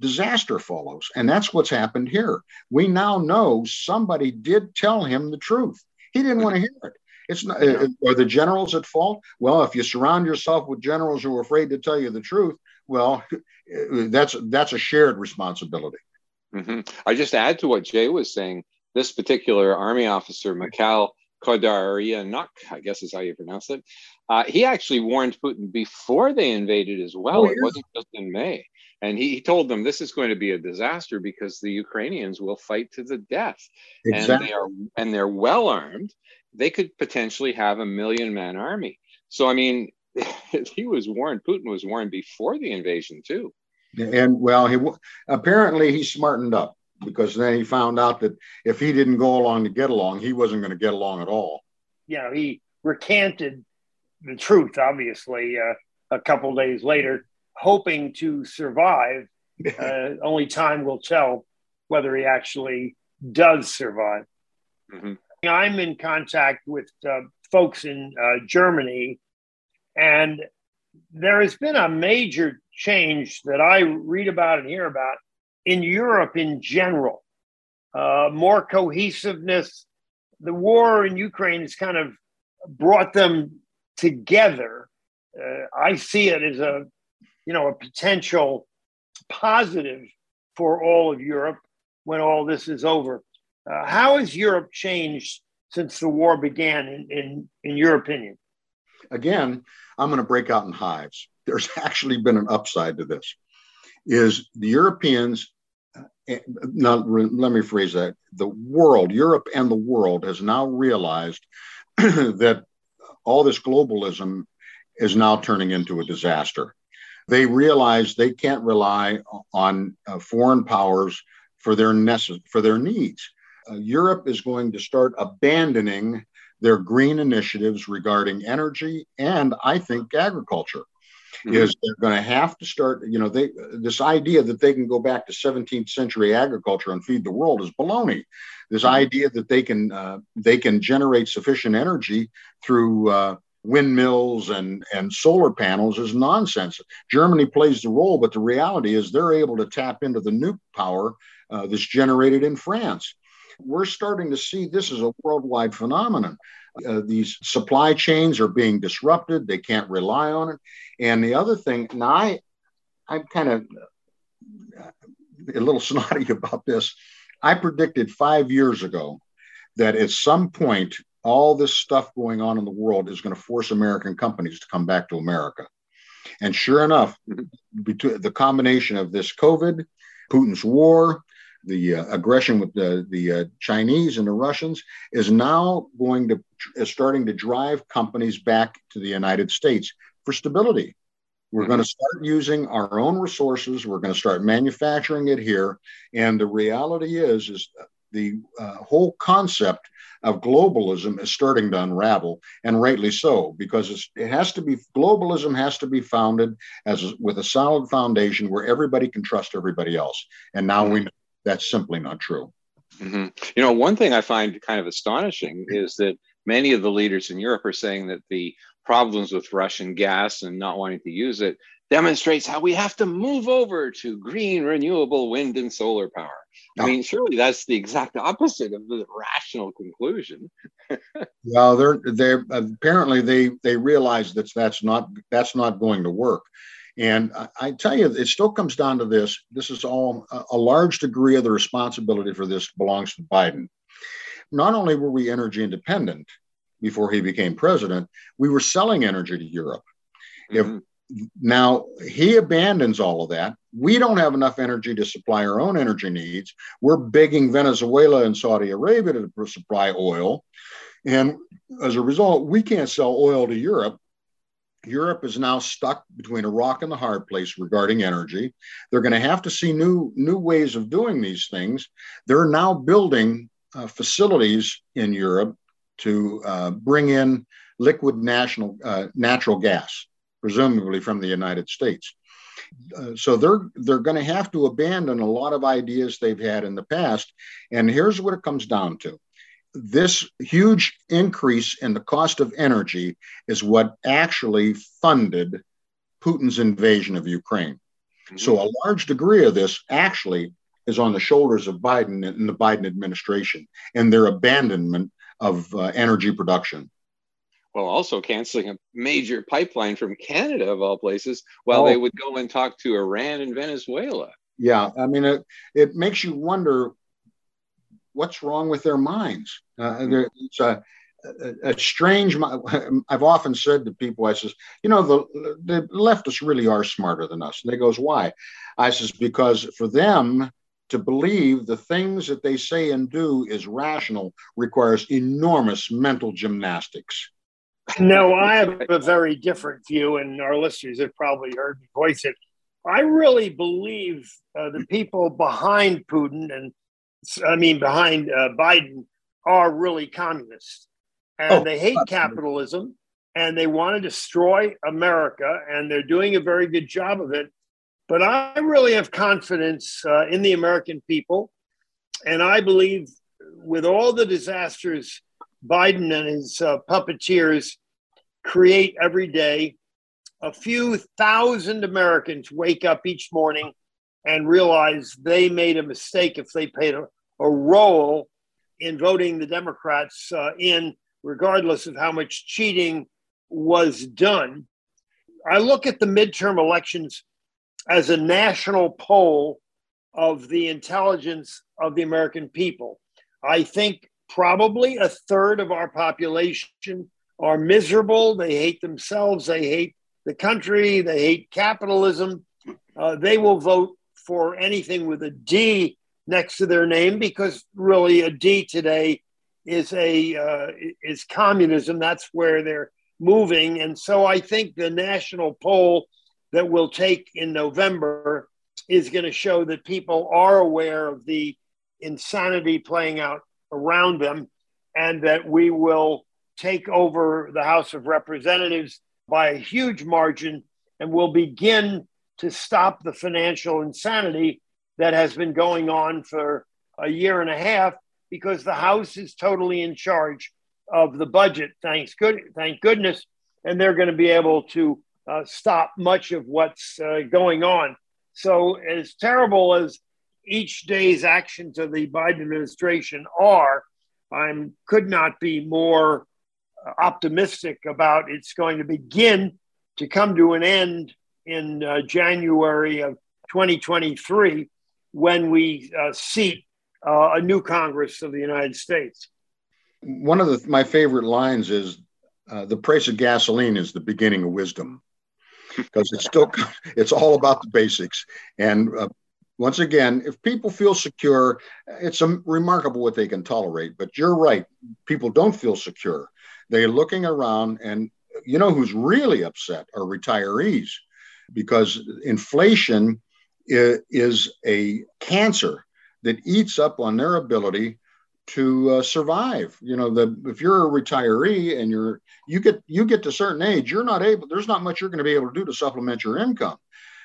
disaster follows. And that's what's happened here. We now know somebody did tell him the truth. He didn't want to hear it. It's not, uh, are the generals at fault? Well, if you surround yourself with generals who are afraid to tell you the truth, well, that's that's a shared responsibility. Mm-hmm. I just add to what Jay was saying. This particular army officer, Mikhail Khodaryonok, I guess is how you pronounce it. Uh, he actually warned Putin before they invaded as well. Oh, it wasn't just in May. And he, he, told them this is going to be a disaster because the Ukrainians will fight to the death. Exactly. And they are and they're well armed. They could potentially have a million man army. So I mean, he was warned, Putin was warned before the invasion too. And well, he apparently he smartened up because then he found out that if he didn't go along to get along, he wasn't going to get along at all. You know, he recanted the truth, obviously, uh, a couple days later, hoping to survive. Uh, only time will tell whether he actually does survive. Mm-hmm. I'm in contact with uh, folks in uh, Germany, and there has been a major change that I read about and hear about in Europe in general, uh, more cohesiveness. The war in Ukraine has kind of brought them together. Uh, I see it as a, you know, a potential positive for all of Europe when all this is over. Uh, how has Europe changed since the war began, in, in, in your opinion? Again, I'm going to break out in hives. There's actually been an upside to this. Is the Europeans, eh, not, let me phrase that, the world, Europe and the world has now realized that all this globalism is now turning into a disaster. They realize they can't rely on uh, foreign powers for their necess- for their needs. Uh, Europe is going to start abandoning their green initiatives regarding energy and I think agriculture. Mm-hmm. Is they're going to have to start, you know, they this idea that they can go back to 17th century agriculture and feed the world is baloney. This mm-hmm. idea that they can uh, they can generate sufficient energy through uh, windmills and, and solar panels is nonsense. Germany plays the role, but the reality is they're able to tap into the nuke power uh, that's generated in France. We're starting to see this as a worldwide phenomenon. Uh, these supply chains are being disrupted. They can't rely on it. And the other thing, now I, I'm kind of a little snotty about this. I predicted five years ago that at some point all this stuff going on in the world is going to force American companies to come back to America. And sure enough, between the combination of this COVID, Putin's war, the uh, aggression with the, the uh, Chinese and the Russians is now going to is starting to drive companies back to the United States for stability. We're mm-hmm. going to start using our own resources. We're going to start manufacturing it here. And the reality is, is the uh, whole concept of globalism is starting to unravel, and rightly so, because it has to be globalism has to be founded as with a solid foundation where everybody can trust everybody else. And now we know that's simply not true. Mm-hmm. You know, one thing I find kind of astonishing is that many of the leaders in Europe are saying that the problems with Russian gas and not wanting to use it demonstrates how we have to move over to green renewable wind and solar power. I mean, surely that's the exact opposite of the rational conclusion. well, they're they apparently they they realize that that's not that's not going to work. And I, I, tell you, it still comes down to this. This is all a, a large degree of the responsibility for this belongs to Biden. Not only were we energy independent before he became president, we were selling energy to Europe. Mm-hmm. If now he abandons all of that. We don't have enough energy to supply our own energy needs. We're begging Venezuela and Saudi Arabia to supply oil. And as a result, we can't sell oil to Europe. Europe is now stuck between a rock and the hard place regarding energy. They're going to have to see new new ways of doing these things. They're now building uh, facilities in Europe to uh, bring in liquid national uh, natural gas presumably from the United States. Uh, so they're they're going to have to abandon a lot of ideas they've had in the past. And here's what it comes down to: this huge increase in the cost of energy is what actually funded Putin's invasion of Ukraine. Mm-hmm. So a large degree of this actually is on the shoulders of Biden and the Biden administration and their abandonment of uh, energy production well, also canceling a major pipeline from Canada, of all places, while oh. they would go and talk to Iran and Venezuela. Yeah, I mean, it, it makes you wonder what's wrong with their minds. Uh, hmm. it's a, a, a, strange. I've often said to people, I says, you know, the the leftists really are smarter than us. And they goes, why? I says because for them to believe the things that they say and do is rational requires enormous mental gymnastics. No, I have a very different view, and our listeners have probably heard me voice it. I really believe uh, the people behind Putin and I mean behind uh, Biden are really communists, and oh, they hate capitalism, and they want to destroy America, and they're doing a very good job of it. But I really have confidence uh, in the American people, and I believe with all the disasters Biden and his uh, puppeteers create every day. A few thousand Americans wake up each morning and realize they made a mistake if they played a, a role in voting the Democrats uh, in regardless of how much cheating was done. I look at the midterm elections as a national poll of the intelligence of the American people. I think probably a third of our population are miserable. They hate themselves. They hate the country. They hate capitalism. Uh, they will vote for anything with a D next to their name because really a D today is a uh, is communism. That's where they're moving, and so I think the national poll that we'll take in November is going to show that people are aware of the insanity playing out around them, and that we will take over the House of Representatives by a huge margin, and we'll begin to stop the financial insanity that has been going on for a year and a half because the House is totally in charge of the budget. Thanks good, thank goodness, and they're going to be able to uh, stop much of what's uh, going on. So, as terrible as each day's actions of the Biden administration are, I could not be more optimistic about it's going to begin to come to an end in uh, January of 2023 when we uh, seat uh, a new Congress of the United States. One of the, my favorite lines is uh, the price of gasoline is the beginning of wisdom. Because it's still it's all about the basics. And uh, once again if people feel secure it's remarkable what they can tolerate. But you're right. People don't feel secure. They're looking around and you know who's really upset are retirees because inflation is, a cancer that eats up on their ability to uh, survive. You know, the if you're a retiree and you're you get you get to a certain age, you're not able. There's not much you're going to be able to do to supplement your income.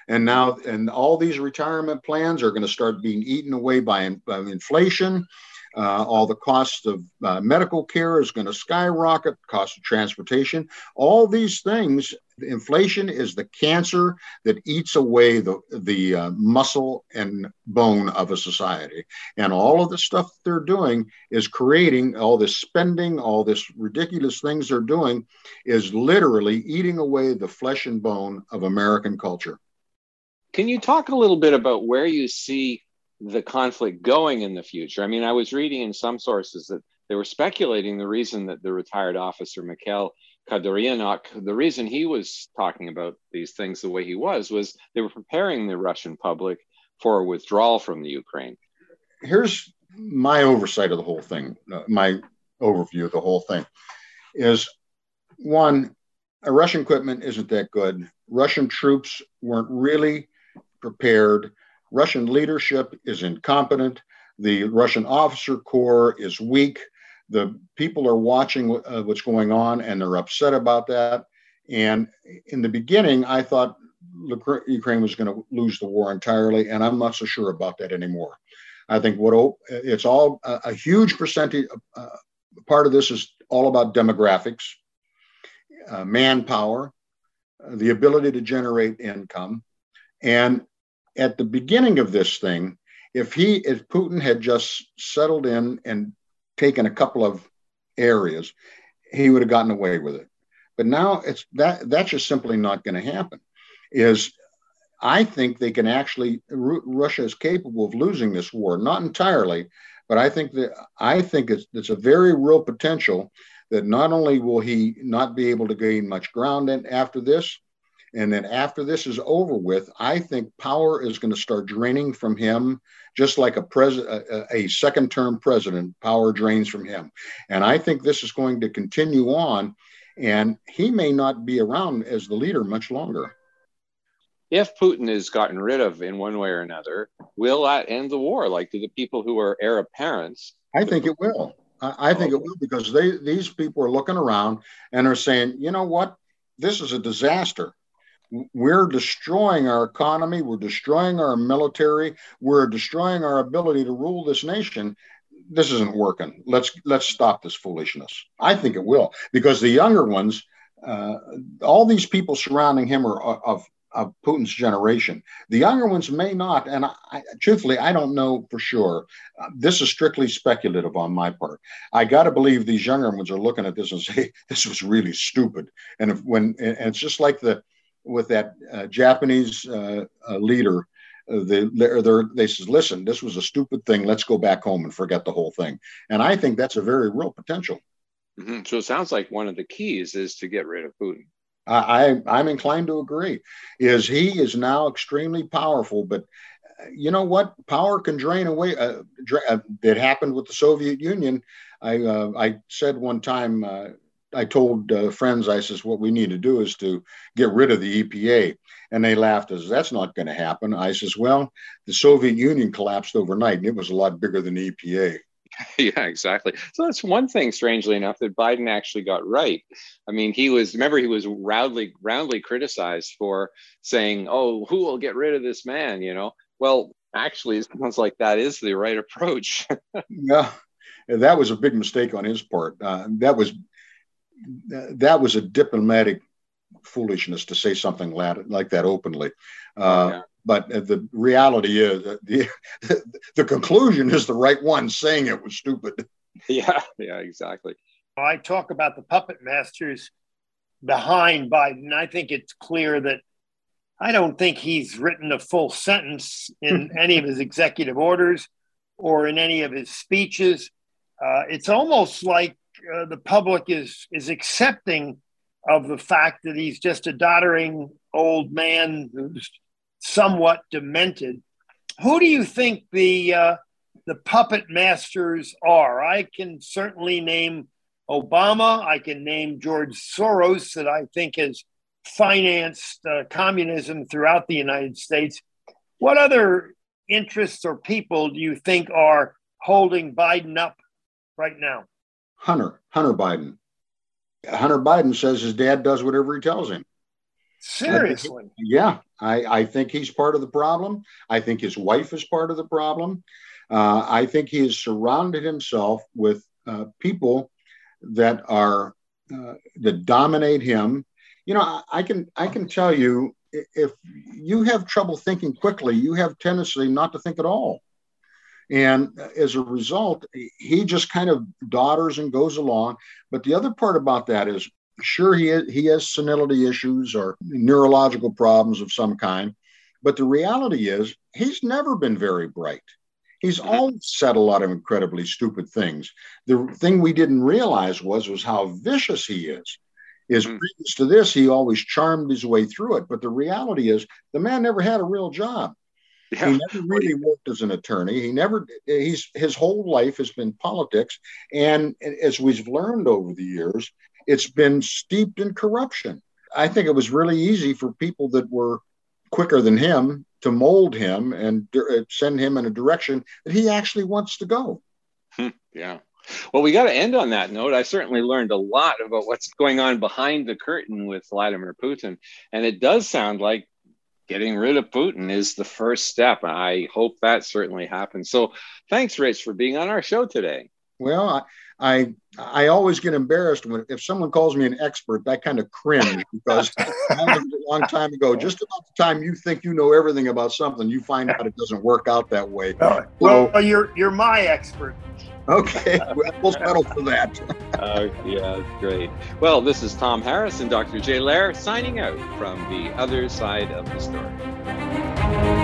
And now, and all these retirement plans are going to start being eaten away by, by inflation. Uh, all the cost of uh, medical care is going to skyrocket, cost of transportation. All these things, inflation is the cancer that eats away the, the uh, muscle and bone of a society. And all of the stuff they're doing is creating all this spending, all this ridiculous things they're doing is literally eating away the flesh and bone of American culture. Can you talk a little bit about where you see the conflict going in the future. I mean, I was reading in some sources that they were speculating the reason that the retired officer Mikhail Khodaryonok, the reason he was talking about these things the way he was, was they were preparing the Russian public for a withdrawal from the Ukraine. Here's my oversight of the whole thing, uh, my overview of the whole thing is one, Russian equipment isn't that good. Russian troops weren't really prepared Russian leadership is incompetent. The Russian officer corps is weak. The people are watching uh, what's going on and they're upset about that. And in the beginning, I thought Ukraine was going to lose the war entirely, and I'm not so sure about that anymore. I think what it's all a, huge percentage. Uh, part of this is all about demographics, uh, manpower, uh, the ability to generate income, and at the beginning of this thing, if he, if Putin had just settled in and taken a couple of areas, he would have gotten away with it. But now it's that that's just simply not going to happen. Is I think they can actually Russia is capable of losing this war, not entirely, but I think that I think it's it's a very real potential that not only will he not be able to gain much ground in after this, and then after this is over with, I think power is going to start draining from him, just like a president, a, a second term president, power drains from him. And I think this is going to continue on, and he may not be around as the leader much longer. If Putin is gotten rid of in one way or another, will that end the war? Like to the people who are heir apparents? I think it will. I, I think it will because they these people are looking around and are saying, you know what, this is a disaster we're destroying our economy, we're destroying our military, we're destroying our ability to rule this nation. This isn't working. Let's let's stop this foolishness. I think it will because the younger ones, uh, all these people surrounding him are of of Putin's generation. The younger ones may not, and I, I, truthfully, I don't know for sure. Uh, this is strictly speculative on my part. I got to believe these younger ones are looking at this and say, "This was really stupid." And if, when and it's just like the with that uh, Japanese uh, uh leader. Uh, they they they says, listen, this was a stupid thing. Let's go back home and forget the whole thing. And I think that's a very real potential. Mm-hmm. So it sounds like one of the keys is to get rid of Putin. I, I'm inclined to agree. Is he is now extremely powerful, but uh, you know what? Power can drain away. Uh, dra- uh, it happened with the Soviet Union. I uh, I said one time. I told uh, friends, I says, what we need to do is to get rid of the EPA. And they laughed as that's not going to happen. I says, well, the Soviet Union collapsed overnight and it was a lot bigger than the EPA. yeah, exactly. So that's one thing, strangely enough, that Biden actually got right. I mean, he was remember he was roundly roundly criticized for saying, "Oh, who will get rid of this man?" You know. Well, actually, it sounds like that is the right approach. yeah, that was a big mistake on his part. Uh, that was that was a diplomatic foolishness to say something like that openly. Uh, yeah. but the reality is the the conclusion is the right one saying it was stupid. Yeah yeah exactly. I talk about the puppet masters behind biden i think it's clear that i don't think he's written a full sentence in any of his executive orders or in any of his speeches. Uh, it's almost like uh, the public is is accepting of the fact that he's just a doddering old man who's somewhat demented. Who do you think the uh, the puppet masters are? I can certainly name Obama. I can name George Soros, that I think has financed uh, communism throughout the United States. What other interests or people do you think are holding Biden up right now? Hunter, Hunter Biden. Hunter Biden says his dad does whatever he tells him. Seriously? yeah, I, I think he's part of the problem. I think his wife is part of the problem. Uh, I think he has surrounded himself with uh, people that are uh, that dominate him. You know, I, I can I can tell you if you have trouble thinking quickly, you have tendency not to think at all. And as a result, he just kind of daughters and goes along. But the other part about that is Sure, he, he has senility issues or neurological problems of some kind. But the reality is, he's never been very bright. He's mm-hmm. always said a lot of incredibly stupid things. The thing we didn't realize was was how vicious he is. Is mm-hmm. previous to this, he always charmed his way through it. But the reality is, the man never had a real job. Yeah. He never really worked as an attorney. He never. He's his whole life has been politics, and as we've learned over the years, it's been steeped in corruption. I think it was really easy for people that were quicker than him to mold him and uh, send him in a direction that he actually wants to go. Hmm, yeah. Well, we got to end on that note. I certainly learned a lot about what's going on behind the curtain with Vladimir Putin. And it does sound like getting rid of Putin is the first step. I hope that certainly happens. So thanks, Rich, for being on our show today. Well, I I always get embarrassed when if someone calls me an expert, I kind of cringe because a long time ago, just about the time you think you know everything about something, you find out it doesn't work out that way. well, so, you're you're my expert. Okay, we'll settle for that. uh, yeah, great. Well, this is Tom Harris and Dr. Jay Lehr signing out from the other side of the story.